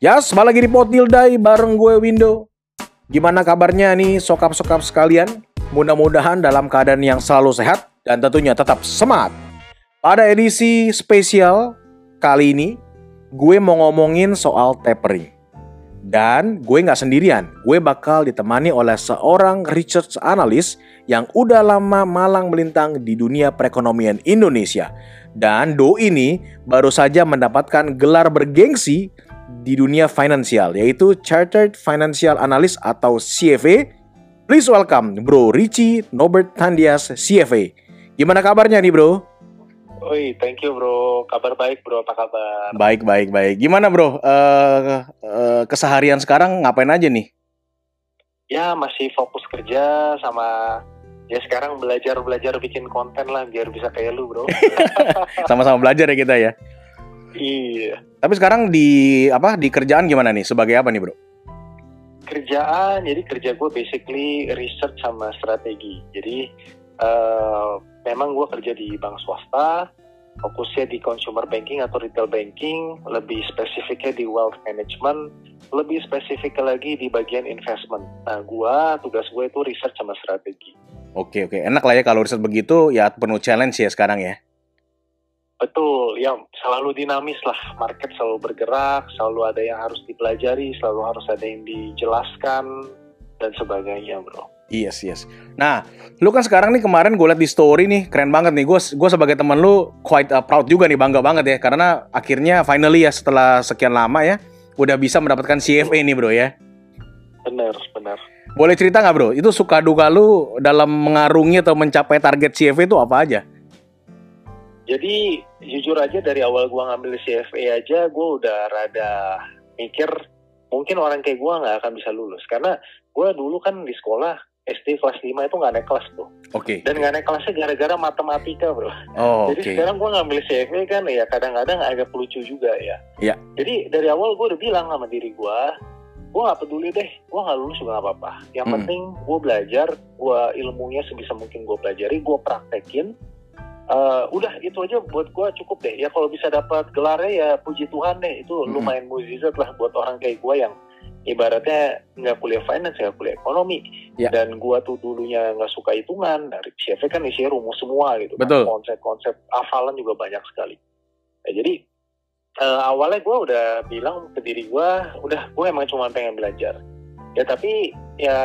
Yas, balik lagi di Potildai bareng gue Window. Gimana kabarnya nih sokap-sokap sekalian? Mudah-mudahan dalam keadaan yang selalu sehat dan tentunya tetap semangat. Pada edisi spesial kali ini, gue mau ngomongin soal tapering. Dan gue nggak sendirian, gue bakal ditemani oleh seorang research analyst yang udah lama malang melintang di dunia perekonomian Indonesia. Dan Do ini baru saja mendapatkan gelar bergengsi di dunia finansial, yaitu Chartered Financial Analyst atau CFA. Please welcome Bro Richie Norbert Tandias CFA. Gimana kabarnya nih bro? Oi, thank you bro. Kabar baik bro, apa kabar? Baik, baik, baik. Gimana bro? Uh, uh, keseharian sekarang ngapain aja nih? Ya masih fokus kerja sama ya sekarang belajar belajar bikin konten lah biar bisa kayak lu bro. Sama-sama belajar ya kita ya. Iya. Tapi sekarang di apa di kerjaan gimana nih? Sebagai apa nih bro? Kerjaan, jadi kerja gue basically research sama strategi. Jadi uh, memang gue kerja di bank swasta, fokusnya di consumer banking atau retail banking, lebih spesifiknya di wealth management, lebih spesifik lagi di bagian investment. Nah, gue tugas gue itu research sama strategi. Oke oke, enak lah ya kalau riset begitu ya penuh challenge ya sekarang ya. Betul, ya selalu dinamis lah, market selalu bergerak, selalu ada yang harus dipelajari, selalu harus ada yang dijelaskan dan sebagainya, bro. Yes, yes. Nah, lu kan sekarang nih kemarin gue liat di story nih, keren banget nih. Gue gue sebagai temen lu quite uh, proud juga nih, bangga banget ya. Karena akhirnya finally ya setelah sekian lama ya, udah bisa mendapatkan CFA nih bro ya. Bener, bener. Boleh cerita nggak bro? Itu suka duka lu dalam mengarungi atau mencapai target CFA itu apa aja? Jadi jujur aja dari awal gue ngambil CFA aja, gue udah rada mikir mungkin orang kayak gue nggak akan bisa lulus. Karena gue dulu kan di sekolah SD kelas 5 itu nggak naik kelas tuh. Oke. Okay. Dan nggak naik kelasnya gara-gara matematika bro. Oh, Jadi okay. sekarang gue ngambil CFA kan ya kadang-kadang agak lucu juga ya. Iya. Jadi dari awal gue udah bilang sama diri gue, gue nggak peduli deh, gue nggak lulus juga nggak apa-apa. Yang Hmm. penting gue belajar, gue ilmunya sebisa mungkin gue pelajari, gue praktekin. Eh, udah itu aja buat gue cukup deh. Ya kalau bisa dapat gelarnya ya puji Tuhan deh. Itu Hmm. lumayan mukjizat lah buat orang kayak gue yang ibaratnya nggak kuliah finance ya kuliah ekonomi Ya. dan gua tuh dulunya nggak suka hitungan dari CFA kan isinya rumus semua gitu kan. Betul. konsep-konsep hafalan juga banyak sekali Nah, jadi eh, awalnya gua udah bilang ke diri gua udah gue emang cuma pengen belajar ya tapi ya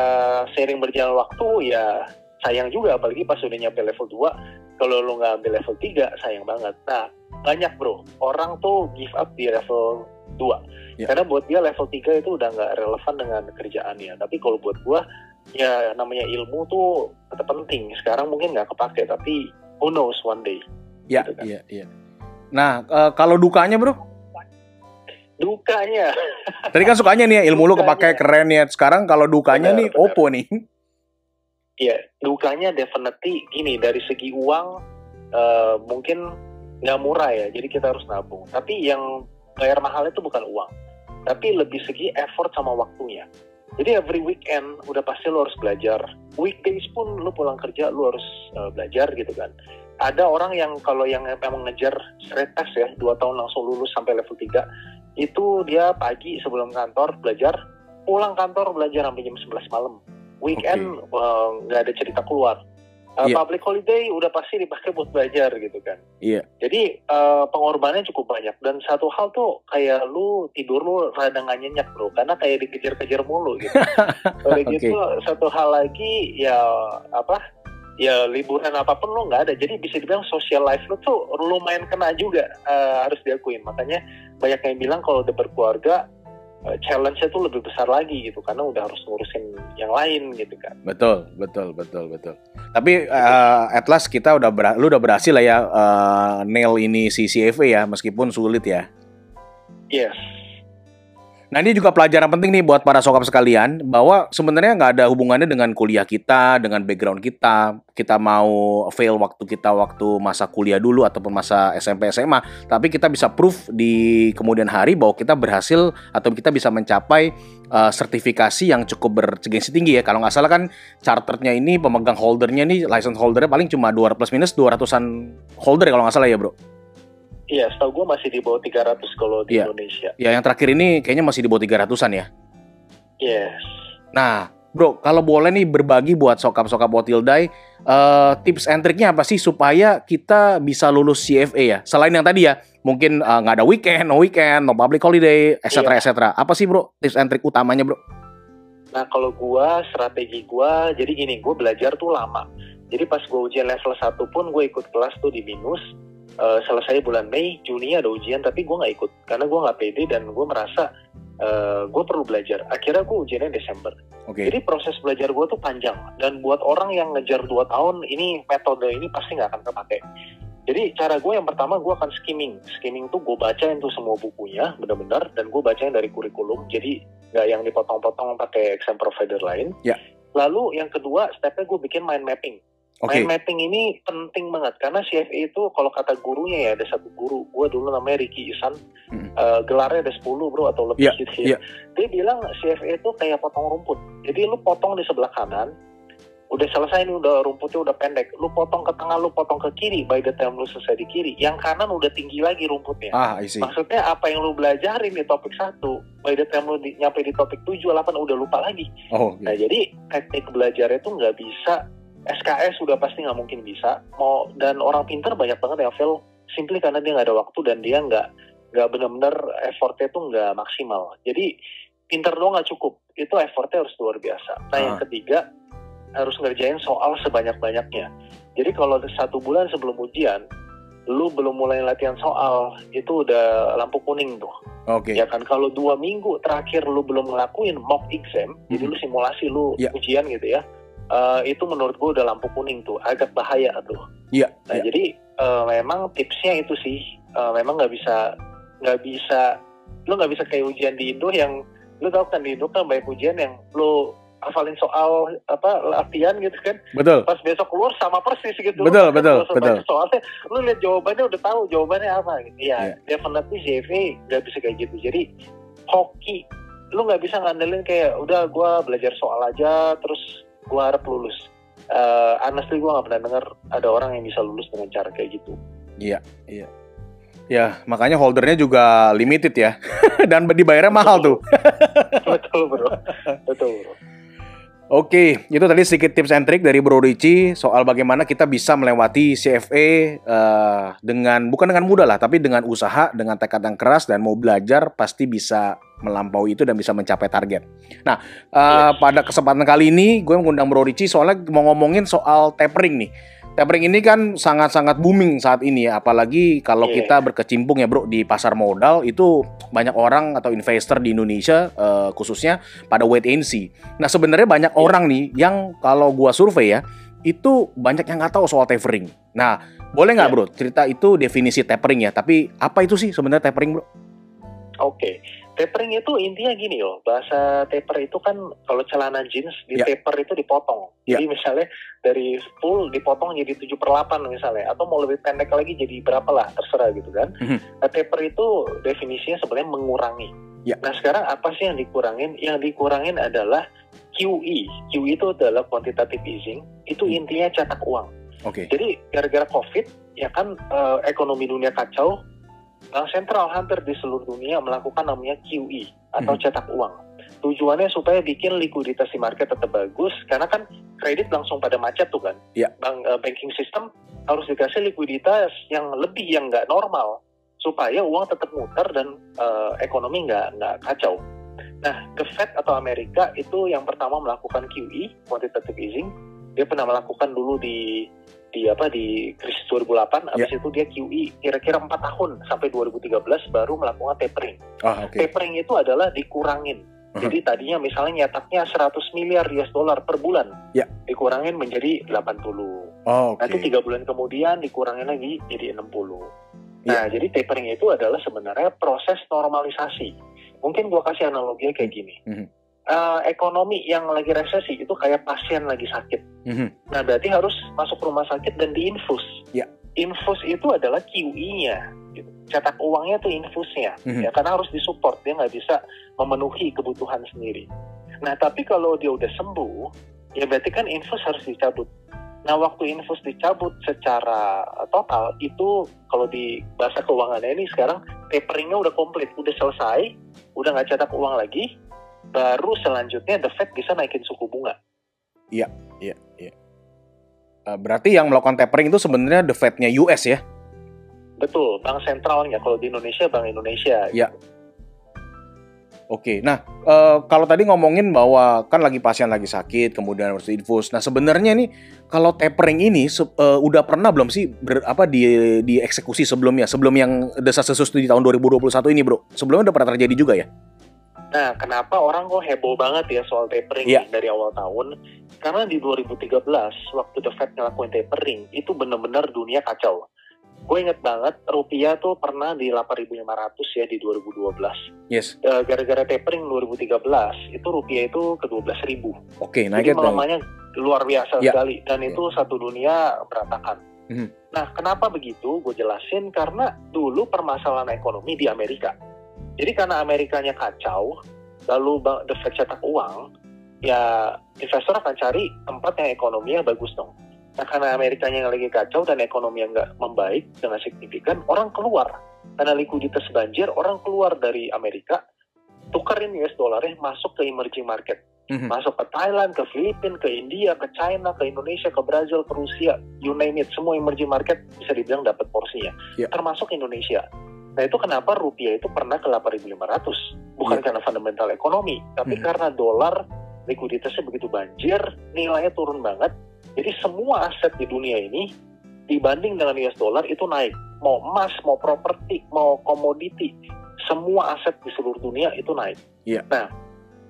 sering berjalan waktu ya sayang juga apalagi pas udah nyampe level 2 kalau lu nggak ambil level 3 sayang banget nah banyak bro orang tuh give up di level 2 Ya. karena buat dia level 3 itu udah nggak relevan dengan kerjaannya tapi kalau buat gua ya namanya ilmu tuh tetap penting sekarang mungkin nggak kepake tapi who knows one day Iya, gitu kan. iya, iya. Nah, eh, kalau dukanya bro? dukanya Tadi kan sukanya nih ya, ilmu lu Dukanya. kepake keren ya. Sekarang kalau dukanya Benar, nih, benar. opo nih. Ya dukanya definitely gini dari segi uang eh, mungkin nggak murah ya jadi kita harus nabung. Tapi yang bayar mahal itu bukan uang tapi lebih segi effort sama waktunya. Jadi every weekend udah pasti lo harus belajar. Weekdays pun lo pulang kerja lo harus eh, belajar gitu kan. Ada orang yang kalau yang memang ngejar straight ya dua tahun langsung lulus sampai level 3 itu dia pagi sebelum kantor belajar pulang kantor belajar sampai jam 11 malam weekend eh, nggak ada cerita keluar Eh, Iya. public holiday udah pasti dipakai buat belajar gitu kan Iya. jadi eh, pengorbanannya cukup banyak dan satu hal tuh kayak lu tidur lu rada nggak nyenyak bro karena kayak dikejar-kejar mulu gitu. Udah Oke. gitu satu hal lagi ya apa ya liburan apa pun lu nggak ada jadi bisa dibilang social life lu tuh lumayan kena juga eh, harus diakuin makanya banyak yang bilang kalau udah berkeluarga eh, challenge-nya tuh lebih besar lagi gitu karena udah harus ngurusin yang lain gitu kan. Betul, betul, betul, betul. Tapi eh, at last kita udah ber- lu udah berhasil lah ya eh, nail ini si CFA ya, meskipun sulit ya. Yes. Nah ini juga pelajaran penting nih buat para sokap sekalian bahwa sebenarnya nggak ada hubungannya dengan kuliah kita, dengan background kita. Kita mau fail waktu kita waktu masa kuliah dulu ataupun masa SMP SMA, tapi kita bisa proof di kemudian hari bahwa kita berhasil atau kita bisa mencapai uh, sertifikasi yang cukup bergengsi tinggi ya. Kalau nggak salah kan charternya ini pemegang holdernya nih license holdernya paling cuma 200 plus minus 200-an holder ya kalau nggak salah ya bro. Iya, setahu gue masih di bawah 300 kalau di Iya. Indonesia. Ya, yang terakhir ini kayaknya masih di bawah 300-an ya. Yes. Nah, bro, kalau boleh nih berbagi buat sokap-sokap Otildai, eh tips and triknya apa sih supaya kita bisa lulus CFA ya? Selain yang tadi ya, mungkin eh, nggak ada weekend, no weekend, no public holiday, etc. Iya. etc. Apa sih bro tips and trik utamanya bro? Nah, kalau gua strategi gua jadi gini, gua belajar tuh lama. Jadi pas gua ujian level 1 pun gue ikut kelas tuh di minus. Eh, selesai bulan Mei, Juni ada ujian tapi gua nggak ikut karena gua nggak pede dan gua merasa eh, gue perlu belajar. Akhirnya gue ujiannya Desember. Oke. Jadi proses belajar gue tuh panjang dan buat orang yang ngejar 2 tahun ini metode ini pasti nggak akan kepake. Jadi cara gue yang pertama gue akan skimming. Skimming tuh gue bacain tuh semua bukunya benar-benar dan gue bacain dari kurikulum. Jadi nggak yang dipotong-potong pakai exam provider lain. Ya. Lalu yang kedua stepnya gue bikin mind mapping. Oke. Mind mapping ini penting banget karena CFA itu kalau kata gurunya ya ada satu guru gue dulu namanya Ricky Isan Mm. Eh, gelarnya ada 10 bro atau lebih Iya, gitu iya. ya. Dia bilang CFA itu kayak potong rumput. Jadi lu potong di sebelah kanan, udah selesai nih udah rumputnya udah pendek. Lu potong ke tengah, lu potong ke kiri. By the time lu selesai di kiri, yang kanan udah tinggi lagi rumputnya. Ah, I see. Maksudnya apa yang lu belajarin di topik satu, by the time lu di, nyampe di topik 7, 8 udah lupa lagi. Oh, Nah oke. jadi teknik belajarnya itu nggak bisa SKS sudah pasti nggak mungkin bisa. Mau dan orang pintar banyak banget yang fail simply karena dia nggak ada waktu dan dia nggak nggak benar-benar effortnya tuh nggak maksimal. Jadi pintar doang nggak cukup. Itu effortnya harus luar biasa. Nah yang Ah. ketiga harus ngerjain soal sebanyak-banyaknya. Jadi kalau satu bulan sebelum ujian lu belum mulai latihan soal itu udah lampu kuning tuh Oke. ya kan kalau dua minggu terakhir lu belum ngelakuin mock exam jadi Mhm. lu simulasi lu Iya. ujian gitu ya eh, itu menurut gua udah lampu kuning tuh agak bahaya tuh Iya. nah iya. jadi eh, memang tipsnya itu sih eh, memang nggak bisa nggak bisa lu nggak bisa kayak ujian di Indo yang lu tau kan di Indo kan banyak ujian yang lu hafalin soal apa latihan gitu kan Betul. pas besok keluar sama persis gitu Betul, Lu betul, betul. soalnya lu lihat jawabannya udah tahu jawabannya apa gitu ya definitely CFA nggak bisa kayak gitu jadi hoki lu nggak bisa ngandelin kayak udah gua belajar soal aja terus gua harap lulus. Eh honestly gua nggak pernah dengar ada orang yang bisa lulus dengan cara kayak gitu. Ya, makanya holdernya juga limited ya. Dan dibayarnya mahal tuh. betul bro. Betul bro. Oke, itu tadi sedikit tips and trick dari Bro Ricci soal bagaimana kita bisa melewati CFA eh, dengan bukan dengan mudah lah, tapi dengan usaha, dengan tekad yang keras dan mau belajar pasti bisa melampaui itu dan bisa mencapai target. Nah, eh, Yes. pada kesempatan kali ini gue mengundang Bro Ricci soalnya mau ngomongin soal tapering nih. Tapering ini kan sangat-sangat booming saat ini ya, apalagi kalau Iya. kita berkecimpung ya Bro di pasar modal itu banyak orang atau investor di Indonesia eh, khususnya pada wait and see. Nah sebenarnya banyak Iya. orang nih yang kalau gua survei ya itu banyak yang nggak tahu soal tapering. Nah boleh nggak Iya. bro cerita itu definisi tapering ya? Tapi apa itu sih sebenarnya tapering bro? Oke, tapering itu intinya gini loh. Bahasa taper itu kan kalau celana jeans di Ya. taper itu dipotong. Ya. Jadi misalnya dari full dipotong jadi 7 per 8 misalnya. Atau mau lebih pendek lagi jadi berapa lah, terserah gitu kan. Mhm. Nah, taper itu definisinya sebenarnya mengurangi. Ya. Nah sekarang apa sih yang dikurangin? Yang dikurangin adalah QE. QE itu adalah quantitative easing. Itu Hmm. intinya cetak uang. Oke. Jadi gara-gara COVID ya kan eh, ekonomi dunia kacau, bank sentral hampir di seluruh dunia melakukan namanya QE atau Mhm. cetak uang. Tujuannya supaya bikin likuiditas di market tetap bagus karena kan kredit langsung pada macet tuh kan. Iya. Bank eh, banking system harus dikasih likuiditas yang lebih yang nggak normal supaya uang tetap muter dan eh, ekonomi nggak nggak kacau. Nah, The Fed atau Amerika itu yang pertama melakukan QE, quantitative easing. Dia pernah melakukan dulu di di apa di krisis 2008, habis itu dia QE kira-kira 4 tahun sampai 2013 baru melakukan tapering. Ah oke. Tapering itu adalah dikurangin. Uh-huh. Jadi tadinya misalnya nyetaknya 100 miliar US dollar per bulan, Ya. dikurangin menjadi 80. Oh, oke. Nanti tiga bulan kemudian dikurangin lagi jadi 60. Nah, Iya. jadi tapering itu adalah sebenarnya proses normalisasi. Mungkin gua kasih analoginya kayak gini. Mhm. Eh, ekonomi yang lagi resesi itu kayak pasien lagi sakit. Mhm. Nah, berarti harus masuk rumah sakit dan diinfus. Ya. Infus itu adalah QE-nya. gitu. Cetak uangnya itu infusnya. Mhm. Ya, karena harus disupport. Dia nggak bisa memenuhi kebutuhan sendiri. Nah, tapi kalau dia udah sembuh, ya berarti kan infus harus dicabut. Nah, waktu infus dicabut secara total itu kalau di bahasa keuangannya ini sekarang taperingnya udah komplit, udah selesai, udah nggak cetak uang lagi, baru selanjutnya the Fed bisa naikin suku bunga. Iya, iya, iya. Uh, berarti yang melakukan tapering itu sebenarnya the Fed-nya US ya? Betul, bank sentralnya. Kalau di Indonesia, bank Indonesia. Iya. Gitu. Oke, nah uh, kalau tadi ngomongin bahwa kan lagi pasien lagi sakit, kemudian harus infus. Nah sebenarnya nih kalau tapering ini uh, udah pernah belum sih ber, apa di dieksekusi sebelumnya, sebelum yang desa sesus di tahun 2021 ini bro? Sebelumnya udah pernah terjadi juga ya? Nah kenapa orang kok heboh banget ya soal tapering ya. dari awal tahun? Karena di 2013 waktu The Fed ngelakuin tapering itu benar-benar dunia kacau gue inget banget rupiah tuh pernah di 8.500 ya di 2012. Yes. Uh, gara-gara tapering 2013 itu rupiah itu ke 12.000. Oke, okay, naik Jadi melemahnya luar biasa yeah. sekali dan yeah. itu satu dunia berantakan. Mm. Nah, kenapa begitu? Gue jelasin karena dulu permasalahan ekonomi di Amerika. Jadi karena Amerikanya kacau, lalu The Fed cetak uang, ya investor akan cari tempat yang ekonominya bagus dong Nah karena Amerikanya yang lagi kacau dan ekonomi yang nggak membaik dengan signifikan, orang keluar. Karena likuiditas banjir, orang keluar dari Amerika, tukarin US dollarnya masuk ke emerging market. Mm-hmm. Masuk ke Thailand, ke Filipina, ke India, ke China, ke Indonesia, ke Brazil, ke Rusia, you name it, semua emerging market bisa dibilang dapat porsinya. Yeah. Termasuk Indonesia. Nah itu kenapa rupiah itu pernah ke 8.500. Bukan yeah. karena fundamental ekonomi, tapi mm-hmm. karena dolar likuiditasnya begitu banjir, nilainya turun banget, jadi semua aset di dunia ini dibanding dengan US dollar itu naik. Mau emas, mau properti, mau komoditi, semua aset di seluruh dunia itu naik. Yeah. Nah,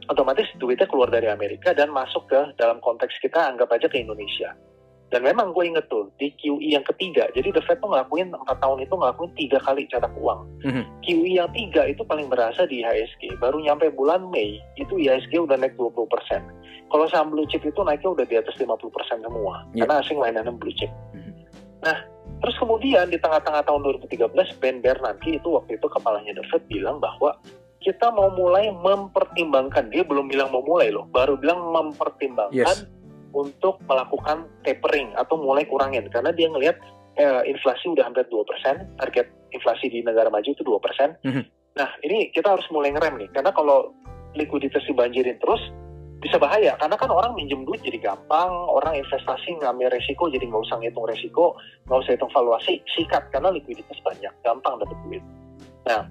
otomatis duitnya keluar dari Amerika dan masuk ke dalam konteks kita anggap aja ke Indonesia. Dan memang gue inget tuh di QE yang ketiga, jadi The Fed tuh ngelakuin 4 tahun itu ngelakuin tiga kali cetak uang. Mm-hmm. QE yang tiga itu paling berasa di IHSG. Baru nyampe bulan Mei itu IHSG udah naik 20%. Kalau saham blue chip itu naiknya udah di atas 50% semua. Yeah. Karena asing mainannya blue chip. Mm-hmm. Nah, terus kemudian di tengah-tengah tahun 2013 Ben Bernanke itu waktu itu kepalanya The Fed bilang bahwa kita mau mulai mempertimbangkan dia belum bilang mau mulai loh baru bilang mempertimbangkan yes untuk melakukan tapering atau mulai kurangin karena dia ngelihat eh, inflasi udah hampir 2%, target inflasi di negara maju itu 2%. Mm-hmm. Nah, ini kita harus mulai ngerem nih karena kalau likuiditas dibanjirin terus bisa bahaya karena kan orang minjem duit jadi gampang, orang investasi ngambil resiko jadi nggak usah ngitung resiko, nggak usah hitung valuasi, sikat karena likuiditas banyak, gampang dapat duit. Nah,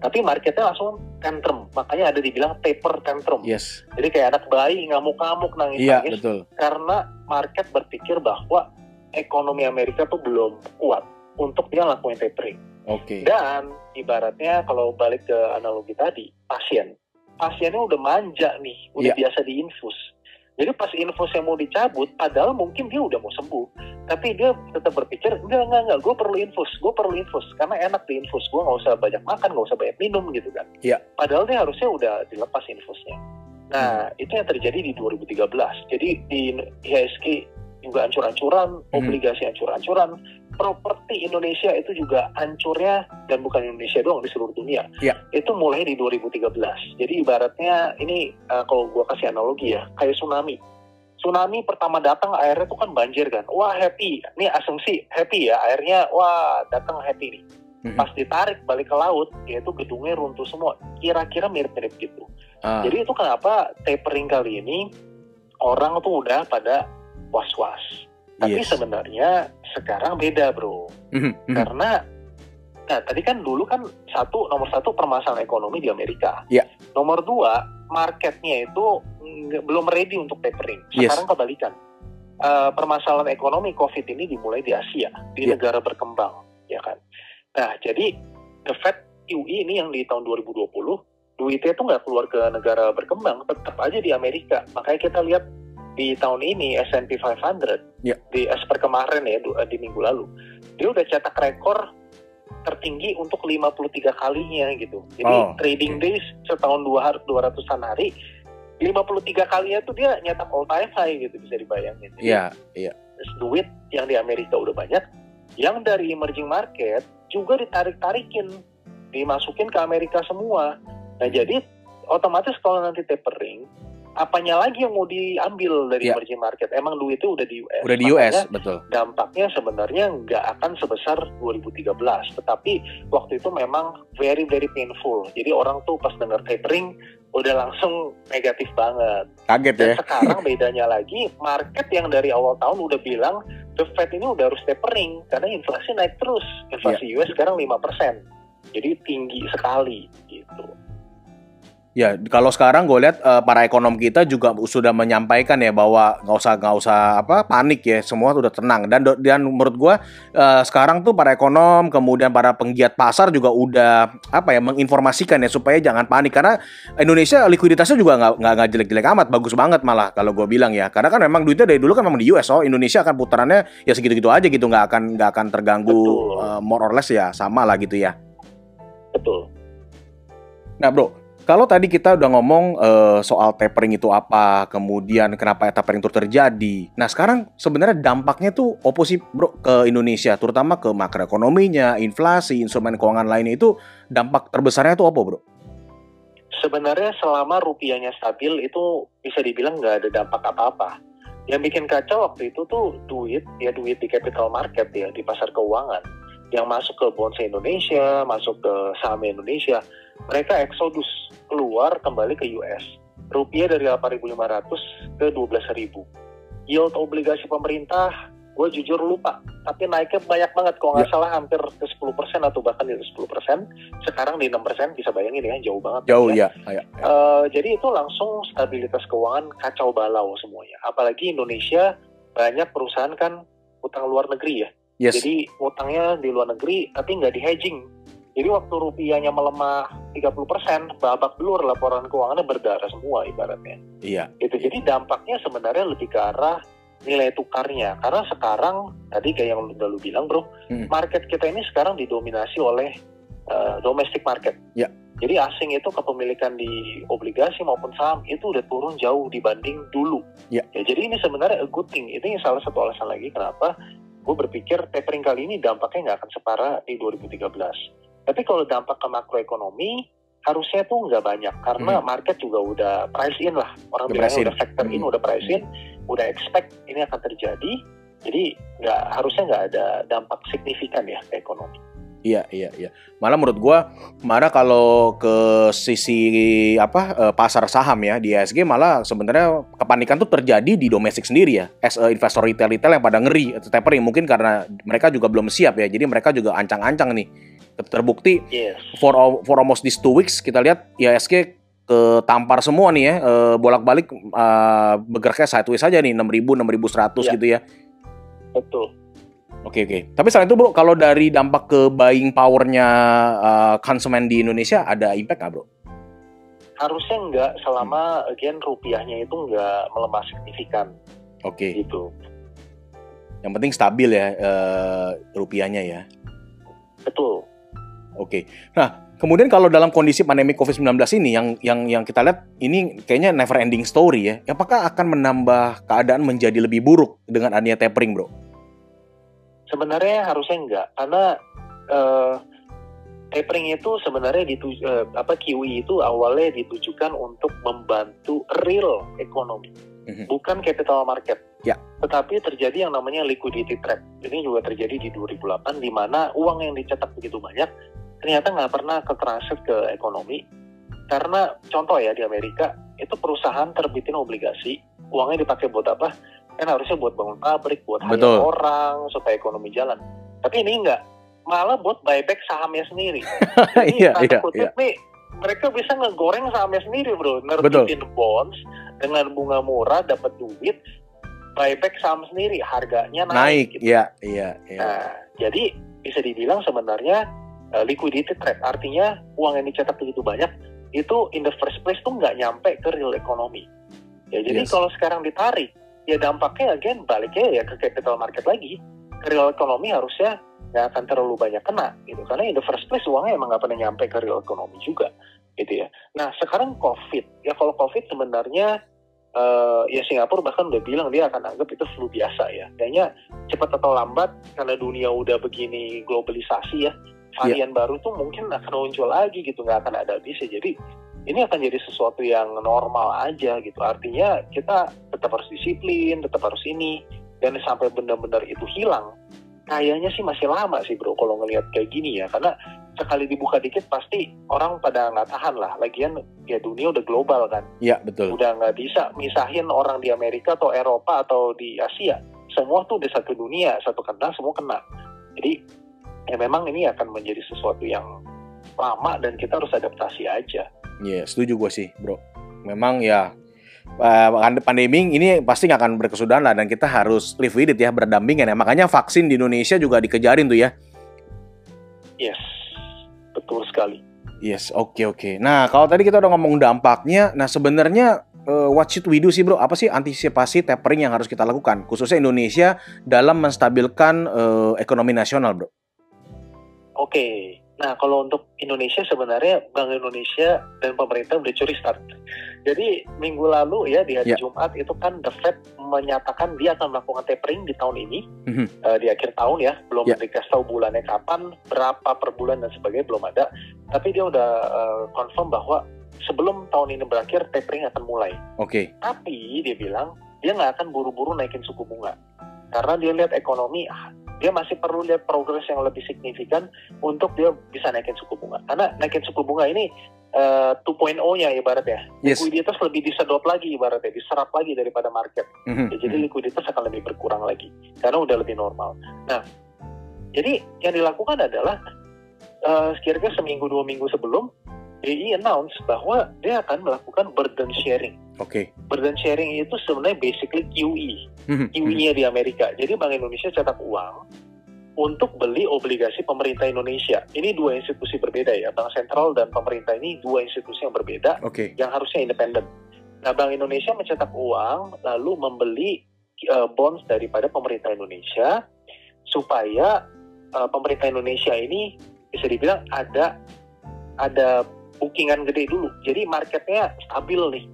tapi marketnya langsung tantrum makanya ada dibilang taper tantrum yes. jadi kayak anak bayi ngamuk-ngamuk nangis-nangis iya, betul. karena market berpikir bahwa ekonomi Amerika tuh belum kuat untuk dia lakuin tapering okay. dan ibaratnya kalau balik ke analogi tadi pasien pasiennya udah manja nih udah yeah. biasa diinfus jadi pas infusnya mau dicabut, padahal mungkin dia udah mau sembuh, tapi dia tetap berpikir enggak enggak enggak, gue perlu infus, gue perlu infus karena enak di infus, gue nggak usah banyak makan, nggak usah banyak minum gitu kan. Iya. Padahal dia harusnya udah dilepas infusnya. Nah hmm. itu yang terjadi di 2013. Jadi di IHSG juga ancur-ancuran, hmm. obligasi ancur-ancuran, properti Indonesia itu juga hancurnya dan bukan Indonesia doang di seluruh dunia. Ya. Itu mulai di 2013. Jadi ibaratnya ini uh, kalau gua kasih analogi ya, kayak tsunami. Tsunami pertama datang airnya tuh kan banjir kan. Wah happy. Ini asumsi happy ya. Airnya wah datang happy nih. Mm-hmm. Pas ditarik balik ke laut, yaitu gedungnya runtuh semua. Kira-kira mirip-mirip gitu. Uh. Jadi itu kenapa tapering kali ini orang tuh udah pada was-was tapi yes. sebenarnya sekarang beda bro, mm-hmm. karena nah tadi kan dulu kan satu nomor satu permasalahan ekonomi di Amerika. Yeah. Nomor dua marketnya itu belum ready untuk tapering. Sekarang yes. kebalikan. Uh, permasalahan ekonomi COVID ini dimulai di Asia, di yeah. negara berkembang, ya kan. Nah jadi the Fed QE ini yang di tahun 2020 duitnya itu nggak keluar ke negara berkembang, tetap aja di Amerika. Makanya kita lihat di tahun ini S&P 500 yeah. di as per kemarin ya di minggu lalu dia udah cetak rekor tertinggi untuk 53 kalinya gitu. Jadi oh. trading days setahun dua hari 200-an hari 53 kalinya tuh dia nyetak all time high gitu bisa dibayangin. Iya, iya. Duit yang di Amerika udah banyak, yang dari emerging market juga ditarik-tarikin, dimasukin ke Amerika semua. Nah, jadi otomatis kalau nanti tapering apanya lagi yang mau diambil dari Ya. emerging market? Emang duitnya udah di US. Udah di Makanya US, betul. dampaknya sebenarnya nggak akan sebesar 2013 tetapi waktu itu memang very very painful jadi orang tuh pas dengar tapering udah langsung negatif banget Kaget dan ya. sekarang bedanya lagi market yang dari awal tahun udah bilang the Fed ini udah harus tapering karena inflasi naik terus inflasi Iya. US sekarang 5% jadi tinggi sekali gitu Ya, kalau sekarang gue lihat eh, para ekonom kita juga sudah menyampaikan ya bahwa nggak usah nggak usah apa panik ya, semua sudah tenang dan dan menurut gue eh, sekarang tuh para ekonom kemudian para penggiat pasar juga udah apa ya menginformasikan ya supaya jangan panik karena Indonesia likuiditasnya juga nggak nggak jelek-jelek amat, bagus banget malah kalau gue bilang ya, karena kan memang duitnya dari dulu kan memang di US, oh Indonesia akan putarannya ya segitu-gitu aja gitu, nggak akan nggak akan terganggu Betul. eh, more or less ya sama lah gitu ya. betul Nah bro, kalau tadi kita udah ngomong eh, soal tapering itu apa, kemudian kenapa tapering itu terjadi. Nah sekarang sebenarnya dampaknya tuh opposite bro ke Indonesia, terutama ke makroekonominya, inflasi, instrumen keuangan lainnya itu dampak terbesarnya tuh apa bro? sebenarnya selama rupiahnya stabil itu bisa dibilang nggak ada dampak apa-apa. Yang bikin kacau waktu itu tuh duit, ya duit di capital market ya, di pasar keuangan. Yang masuk ke bonds Indonesia, masuk ke saham Indonesia, mereka eksodus keluar kembali ke US. Rupiah dari 8.500 ke 12.000. Yield obligasi pemerintah, gue jujur lupa. Tapi naiknya banyak banget, kalau nggak salah hampir ke 10% atau bahkan di atas 10%. Sekarang di 6%, bisa bayangin ya, jauh banget. Jauh ya. ya, ya. Eh, jadi itu langsung stabilitas keuangan kacau balau semuanya. Apalagi Indonesia banyak perusahaan kan utang luar negeri ya. Yes. Jadi utangnya di luar negeri tapi nggak di hedging. Jadi waktu rupiahnya melemah 30%, babak belur laporan keuangannya berdarah semua ibaratnya. Iya. Gitu. Jadi dampaknya sebenarnya lebih ke arah nilai tukarnya. Karena sekarang tadi kayak yang udah lu bilang bro, Hmm. market kita ini sekarang didominasi oleh eh, domestic market. Ya. Jadi asing itu kepemilikan di obligasi maupun saham itu udah turun jauh dibanding dulu. Ya. jadi ini sebenarnya a good thing. Ini salah satu alasan lagi kenapa gue berpikir tapering kali ini dampaknya nggak akan separah di 2013. Tapi kalau dampak ke makroekonomi harusnya tuh nggak banyak karena Hmm. market juga udah price in lah. Orang Udah bilangnya udah factor in, Hmm. udah price in, udah expect ini akan terjadi. Jadi nggak harusnya nggak ada dampak signifikan ya ke ekonomi. Iya, iya, iya. Malah menurut gua, malah kalau ke sisi apa eh, pasar saham ya di ISG malah sebenarnya kepanikan tuh terjadi di domestik sendiri ya. As a investor retail-retail yang pada ngeri atau tapering mungkin karena mereka juga belum siap ya. Jadi mereka juga ancang-ancang nih. Terbukti Yes. for al- for almost these two weeks kita lihat ISG ketampar semua nih ya, eh, bolak-balik eh, bergeraknya sideways saja nih 6000 6100 Iya. gitu ya. Betul. Oke oke. Tapi selain itu bro, kalau dari dampak ke buying powernya uh, konsumen di Indonesia ada impact nggak bro? Harusnya nggak selama again rupiahnya itu nggak melemah signifikan Oke. gitu. Yang penting stabil ya uh, rupiahnya ya. Betul. Oke. Nah kemudian kalau dalam kondisi pandemi COVID-19 ini yang yang yang kita lihat ini kayaknya never ending story ya. Apakah akan menambah keadaan menjadi lebih buruk dengan adanya tapering bro? Sebenarnya harusnya enggak karena eh, tapering itu sebenarnya dituju, eh, apa QE itu awalnya ditujukan untuk membantu real ekonomi, Mhm. bukan capital market. Ya. Tetapi terjadi yang namanya liquidity trap. Ini juga terjadi di 2008 di mana uang yang dicetak begitu banyak ternyata nggak pernah ke transfer ke ekonomi. Karena contoh ya di Amerika itu perusahaan terbitin obligasi, uangnya dipakai buat apa? Kan harusnya buat bangun pabrik, buat hire orang supaya ekonomi jalan. Tapi ini enggak, malah buat buyback sahamnya sendiri. Jadi Iya tanda iya kutip iya. nih, mereka bisa ngegoreng sahamnya sendiri bro, Betul. nerbitin bonds dengan bunga murah dapat duit, buyback saham sendiri harganya naik. Naik. gitu. Iya iya iya. Nah, jadi bisa dibilang sebenarnya uh, liquidity trap, artinya uang yang dicetak begitu banyak itu in the first place tuh nggak nyampe ke real economy. Ya jadi Yes. kalau sekarang ditarik, ya dampaknya again baliknya ya ke capital market lagi. Ke real economy harusnya nggak akan terlalu banyak kena gitu karena in the first place uangnya emang nggak pernah nyampe ke real economy juga gitu ya. Nah sekarang covid ya kalau covid sebenarnya eh, ya Singapura bahkan udah bilang dia akan anggap itu flu biasa ya. Kayaknya cepat atau lambat karena dunia udah begini globalisasi ya varian baru tuh mungkin akan muncul lagi gitu nggak akan ada habisnya jadi ini akan jadi sesuatu yang normal aja gitu. Artinya kita tetap harus disiplin, tetap harus ini, dan sampai benar-benar itu hilang, kayaknya sih masih lama sih bro kalau ngelihat kayak gini ya. Karena sekali dibuka dikit pasti orang pada nggak tahan lah. Lagian ya dunia udah global kan. Iya betul. Udah nggak bisa misahin orang di Amerika atau Eropa atau di Asia. Semua tuh udah satu dunia, satu kena, semua kena. Jadi ya memang ini akan menjadi sesuatu yang lama dan kita harus adaptasi aja. Iya, yeah, setuju gue sih, bro. Memang ya uh, pandemi ini pasti nggak akan berkesudahan lah dan kita harus live with it ya berdampingan ya. Makanya vaksin di Indonesia juga dikejarin tuh ya. Yes, betul sekali. Yes, oke okay, oke. Okay. Nah kalau tadi kita udah ngomong dampaknya, nah sebenarnya uh, what should we do sih bro? Apa sih antisipasi tapering yang harus kita lakukan, khususnya Indonesia dalam menstabilkan uh, ekonomi nasional, bro? Oke, okay. Nah, kalau untuk Indonesia sebenarnya Bank Indonesia dan pemerintah udah curi start. Jadi minggu lalu ya di hari yeah. Jumat itu kan The Fed menyatakan dia akan melakukan tapering di tahun ini mm-hmm. uh, di akhir tahun ya, belum yeah. dikasih tahu bulannya kapan, berapa per bulan dan sebagainya belum ada. Tapi dia udah uh, confirm bahwa sebelum tahun ini berakhir tapering akan mulai. Oke. Okay. Tapi dia bilang dia nggak akan buru-buru naikin suku bunga karena dia lihat ekonomi ah, dia masih perlu lihat progres yang lebih signifikan untuk dia bisa naikin suku bunga. Karena naikin suku bunga ini uh, 2.0-nya ibaratnya. Yes. Likuiditas lebih disedot lagi ibaratnya, diserap lagi daripada market. Mm-hmm. Ya, jadi likuiditas akan lebih berkurang lagi karena udah lebih normal. Nah, jadi yang dilakukan adalah uh, kira-kira seminggu dua minggu sebelum BI announce bahwa dia akan melakukan burden sharing. Oke. Okay. Burden sharing itu sebenarnya basically QE. Mm-hmm. QE-nya di Amerika. Jadi Bank Indonesia cetak uang untuk beli obligasi pemerintah Indonesia. Ini dua institusi berbeda ya. Bank Sentral dan pemerintah ini dua institusi yang berbeda okay. yang harusnya independen. Nah, Bank Indonesia mencetak uang lalu membeli uh, bonds daripada pemerintah Indonesia supaya uh, pemerintah Indonesia ini bisa dibilang ada ada bookingan gede dulu. Jadi marketnya stabil nih.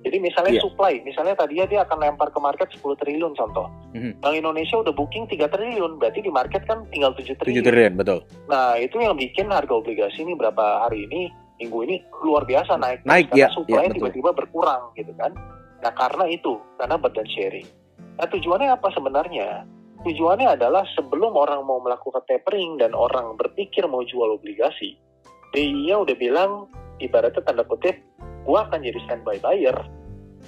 Jadi misalnya yeah. supply, misalnya tadi dia akan lempar ke market 10 triliun contoh. Mm-hmm. Bank Indonesia udah booking 3 triliun, berarti di market kan tinggal 7 triliun. 7 triliun, betul. Nah, itu yang bikin harga obligasi ini berapa hari ini, minggu ini luar biasa naik. Naik, karena ya. supply ya, tiba-tiba berkurang gitu kan. Nah, karena itu, karena burden sharing. Nah, tujuannya apa sebenarnya? Tujuannya adalah sebelum orang mau melakukan tapering dan orang berpikir mau jual obligasi, BI-nya udah bilang ibaratnya tanda kutip gue akan jadi standby buyer.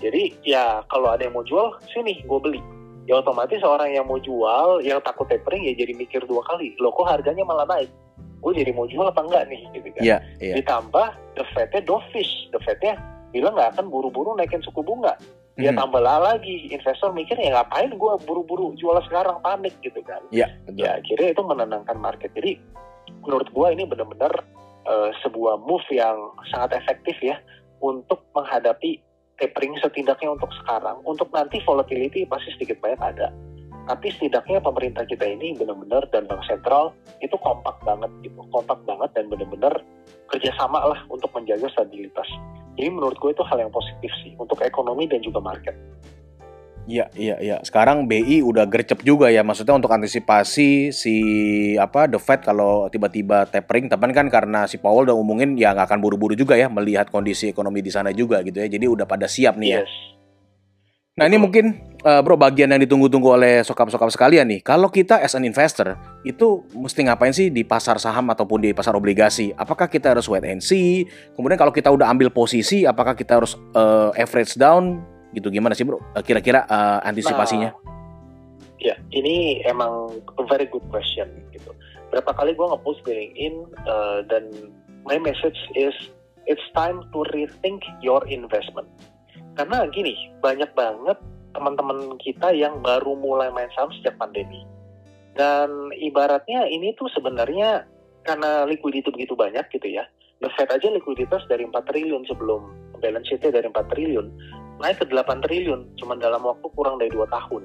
Jadi ya kalau ada yang mau jual sini gue beli. Ya otomatis orang yang mau jual yang takut tapering ya jadi mikir dua kali lo kok harganya malah naik? Gue jadi mau jual apa enggak nih? Gitu kan. Yeah, yeah. ditambah the Fed-nya dovish. The Fed-nya bilang nggak akan buru-buru naikin suku bunga. Dia hmm. tambah lagi. Investor mikir ya ngapain gue buru-buru jual sekarang? Panik gitu kan. Yeah, ya akhirnya itu menenangkan market. Jadi menurut gue ini benar-benar uh, sebuah move yang sangat efektif ya untuk menghadapi tapering setidaknya untuk sekarang. Untuk nanti volatility pasti sedikit banyak ada. Tapi setidaknya pemerintah kita ini benar-benar dan bank sentral itu kompak banget gitu, kompak banget dan benar-benar kerjasama lah untuk menjaga stabilitas. Jadi menurut gue itu hal yang positif sih untuk ekonomi dan juga market. Iya, iya, iya. Sekarang BI udah gercep juga ya, maksudnya untuk antisipasi si apa The Fed kalau tiba-tiba tapering, tapi kan karena si Powell udah umungin ya nggak akan buru-buru juga ya melihat kondisi ekonomi di sana juga gitu ya. Jadi udah pada siap nih ya. yes. ya. Nah ini mungkin uh, bro bagian yang ditunggu-tunggu oleh sokap-sokap sekalian nih. Kalau kita as an investor itu mesti ngapain sih di pasar saham ataupun di pasar obligasi? Apakah kita harus wait and see? Kemudian kalau kita udah ambil posisi, apakah kita harus uh, average down gitu. Gimana sih bro? Eh, kira-kira uh, antisipasinya? Nah, ya ini emang a very good question gitu. Berapa kali gue ngepost di LinkedIn uh, dan my message is it's time to rethink your investment. Karena gini banyak banget teman-teman kita yang baru mulai main saham sejak pandemi. Dan ibaratnya ini tuh sebenarnya karena likuiditas begitu banyak gitu ya. The Fed aja likuiditas dari 4 triliun sebelum balance sheet dari 4 triliun naik ke 8 triliun cuma dalam waktu kurang dari dua tahun.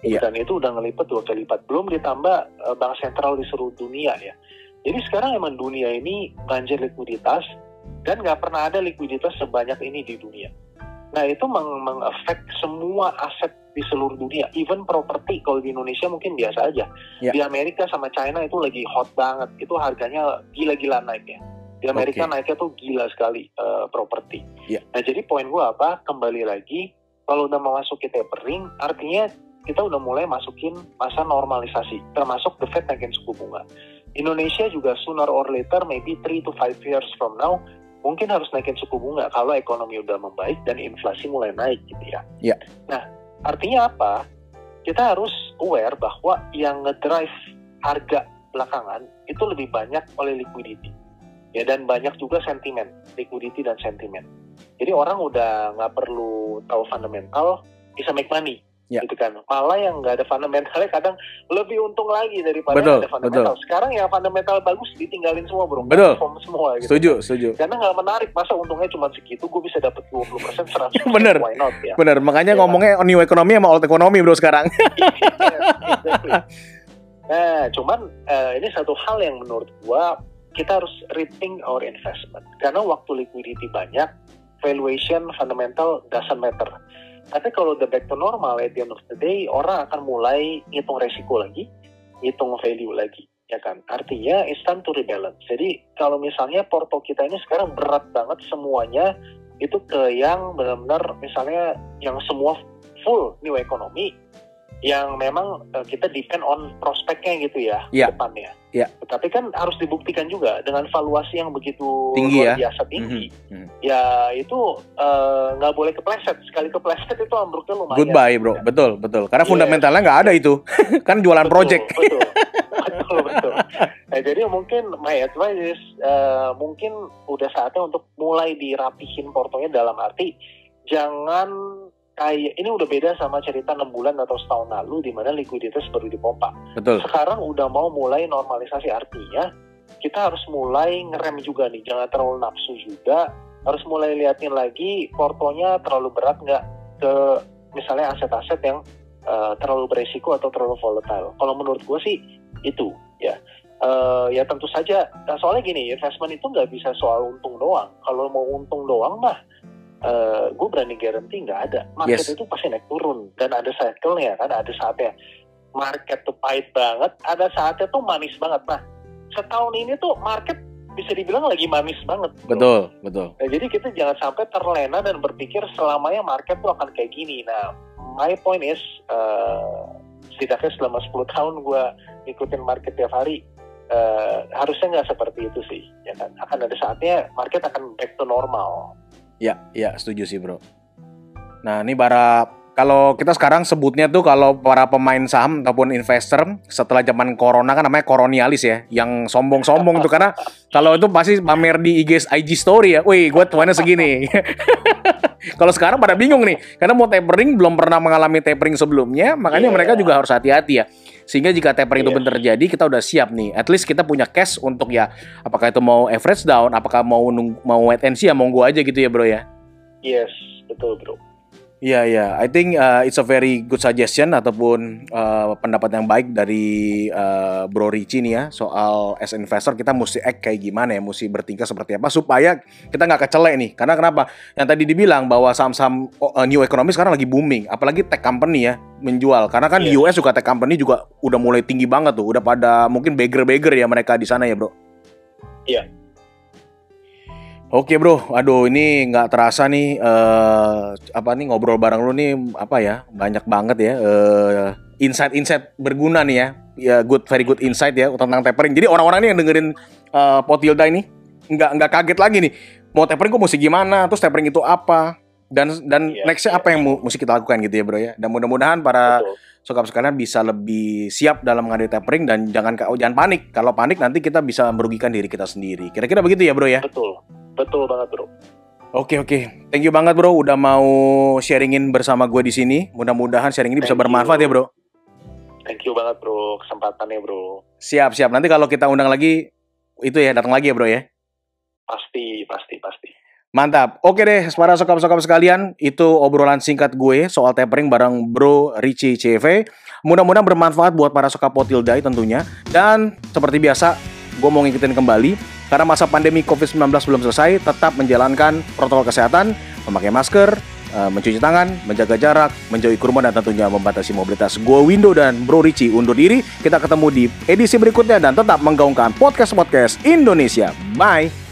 Iya. Dan itu udah ngelipet dua kali lipat. Belum ditambah uh, bank sentral di seluruh dunia ya. Jadi sekarang emang dunia ini banjir likuiditas dan nggak pernah ada likuiditas sebanyak ini di dunia. Nah itu meng mengefek semua aset di seluruh dunia, even properti kalau di Indonesia mungkin biasa aja. Yeah. Di Amerika sama China itu lagi hot banget, itu harganya gila-gila naik ya. Di Amerika Oke. naiknya tuh gila sekali eh, properti. Iya. Nah jadi poin gua apa? Kembali lagi kalau udah memasuki tapering, artinya kita udah mulai masukin masa normalisasi, termasuk the Fed naikin suku bunga. Indonesia juga sooner or later, maybe 3 to 5 years from now, mungkin harus naikin suku bunga kalau ekonomi udah membaik dan inflasi mulai naik gitu ya. Iya. Nah, artinya apa? Kita harus aware bahwa yang ngedrive harga belakangan itu lebih banyak oleh liquidity. Ya, dan banyak juga sentimen, liquidity dan sentimen. Jadi orang udah nggak perlu tahu fundamental, bisa make money. Ya. Gitu kan. Malah yang nggak ada fundamentalnya kadang lebih untung lagi daripada Betul, yang ada fundamental. Sekarang yang fundamental bagus ditinggalin semua bro. Betul. perform semua gitu. Setuju, setuju. Karena nggak menarik, masa untungnya cuma segitu, gue bisa dapat 20% 100%. Bener. Why not ya? Bener, makanya Iya. ngomongnya new economy sama old economy bro sekarang. Exactly. Nah, cuman eh, ini satu hal yang menurut gua kita harus rethink our investment. Karena waktu liquidity banyak, valuation fundamental doesn't matter. Tapi kalau udah back to normal at the end of the day, orang akan mulai ngitung resiko lagi, ngitung value lagi, ya kan? Artinya it's time to rebalance. Jadi kalau misalnya porto kita ini sekarang berat banget semuanya itu ke yang benar-benar misalnya yang semua full new economy yang memang eh, kita depend on prospeknya gitu ya Iya. ke depannya. Iya. Tapi kan harus dibuktikan juga dengan valuasi yang begitu Tinggi luar ya. biasa tinggi. Mhm, mhm. Ya itu eh, nggak boleh kepleset. Sekali kepleset itu ambruknya lumayan. Goodbye bro, betul betul. Karena Iya. fundamentalnya nggak ada itu, kan jualan Betul, project. Betul, betul, betul. Nah, jadi mungkin my advice is, eh, mungkin udah saatnya untuk mulai dirapihin portonya dalam arti jangan kayak ini udah beda sama cerita 6 bulan atau setahun lalu di mana likuiditas baru dipompa. Betul. Sekarang udah mau mulai normalisasi artinya kita harus mulai ngerem juga nih, jangan terlalu nafsu juga. Harus mulai liatin lagi portonya terlalu berat nggak ke misalnya aset-aset yang eh, terlalu beresiko atau terlalu volatile. Kalau menurut gue sih itu ya. Eh, ya tentu saja, nah, soalnya gini, investment itu nggak bisa soal untung doang. Kalau mau untung doang mah, gue berani guarantee nggak ada. Market Yes. itu pasti naik turun dan ada cycle-nya kan, ada saatnya market tuh pahit banget, ada saatnya tuh manis banget. Nah, setahun ini tuh market bisa dibilang lagi manis banget. bro. Betul, betul. Nah, jadi kita jangan sampai terlena dan berpikir selamanya market tuh akan kayak gini. Nah, my point is, eh, setidaknya selama 10 tahun gue ngikutin market tiap hari, eh, harusnya nggak seperti itu sih. Ya kan? Akan ada saatnya market akan back to normal. Ya, ya setuju sih bro. Nah ini para kalau kita sekarang sebutnya tuh kalau para pemain saham ataupun investor setelah zaman corona kan namanya koronialis ya, yang sombong-sombong tuh karena kalau itu pasti pamer di IG IG story ya, wih gue tuannya segini. kalau sekarang pada bingung nih, karena mau tapering belum pernah mengalami tapering sebelumnya, makanya Iya. mereka juga harus hati-hati ya. Sehingga jika tapering itu Iya. benar terjadi, kita udah siap nih. At least kita punya cash untuk ya, apakah itu mau average down, apakah mau mau wait and see ya monggo aja gitu ya bro ya. Yes, betul bro. Iya iya, I think uh, it's a very good suggestion ataupun uh, pendapat yang baik dari uh, Bro Ricci nih ya soal as investor kita mesti act kayak gimana ya, mesti bertingkah seperti apa supaya kita nggak kecelek nih. Karena kenapa? Yang tadi dibilang bahwa saham-saham oh, uh, new economy sekarang lagi booming, apalagi tech company ya menjual. Karena kan di Iya. US juga tech company juga udah mulai tinggi banget tuh, udah pada mungkin beggar-beggar ya mereka di sana ya bro. Iya. Oke bro, aduh ini nggak terasa nih eh apa nih ngobrol bareng lu nih apa ya banyak banget ya eh insight-insight berguna nih ya, ya good very good insight ya tentang tapering. Jadi orang-orang nih yang dengerin eh Potilda ini nggak nggak kaget lagi nih mau tapering kok mesti gimana, terus tapering itu apa dan dan Iya, nextnya iya. apa yang mu- mesti kita lakukan gitu ya bro ya. Dan mudah-mudahan para Betul. sokap sekalian bisa lebih siap dalam menghadapi tapering dan jangan oh, jangan panik. Kalau panik nanti kita bisa merugikan diri kita sendiri. Kira-kira begitu ya bro ya. Betul. Betul banget bro. Oke oke, thank you banget bro udah mau sharingin bersama gue di sini. Mudah-mudahan sharing ini bisa Thank bermanfaat you. ya bro. Thank you banget bro kesempatannya bro. Siap siap. Nanti kalau kita undang lagi itu ya datang lagi ya bro ya. Pasti, pasti, pasti. Mantap. Oke deh, para sokap-sokap sekalian, itu obrolan singkat gue soal tapering bareng Bro Richie CV. Mudah-mudahan bermanfaat buat para sokap Potildai tentunya. Dan seperti biasa, gue mau ngikutin kembali karena masa pandemi COVID-19 belum selesai, tetap menjalankan protokol kesehatan, memakai masker, eh, mencuci tangan, menjaga jarak, menjauhi kerumunan dan tentunya membatasi mobilitas. Gue Window dan Bro Richie undur diri. Kita ketemu di edisi berikutnya dan tetap menggaungkan podcast-podcast Indonesia. Bye.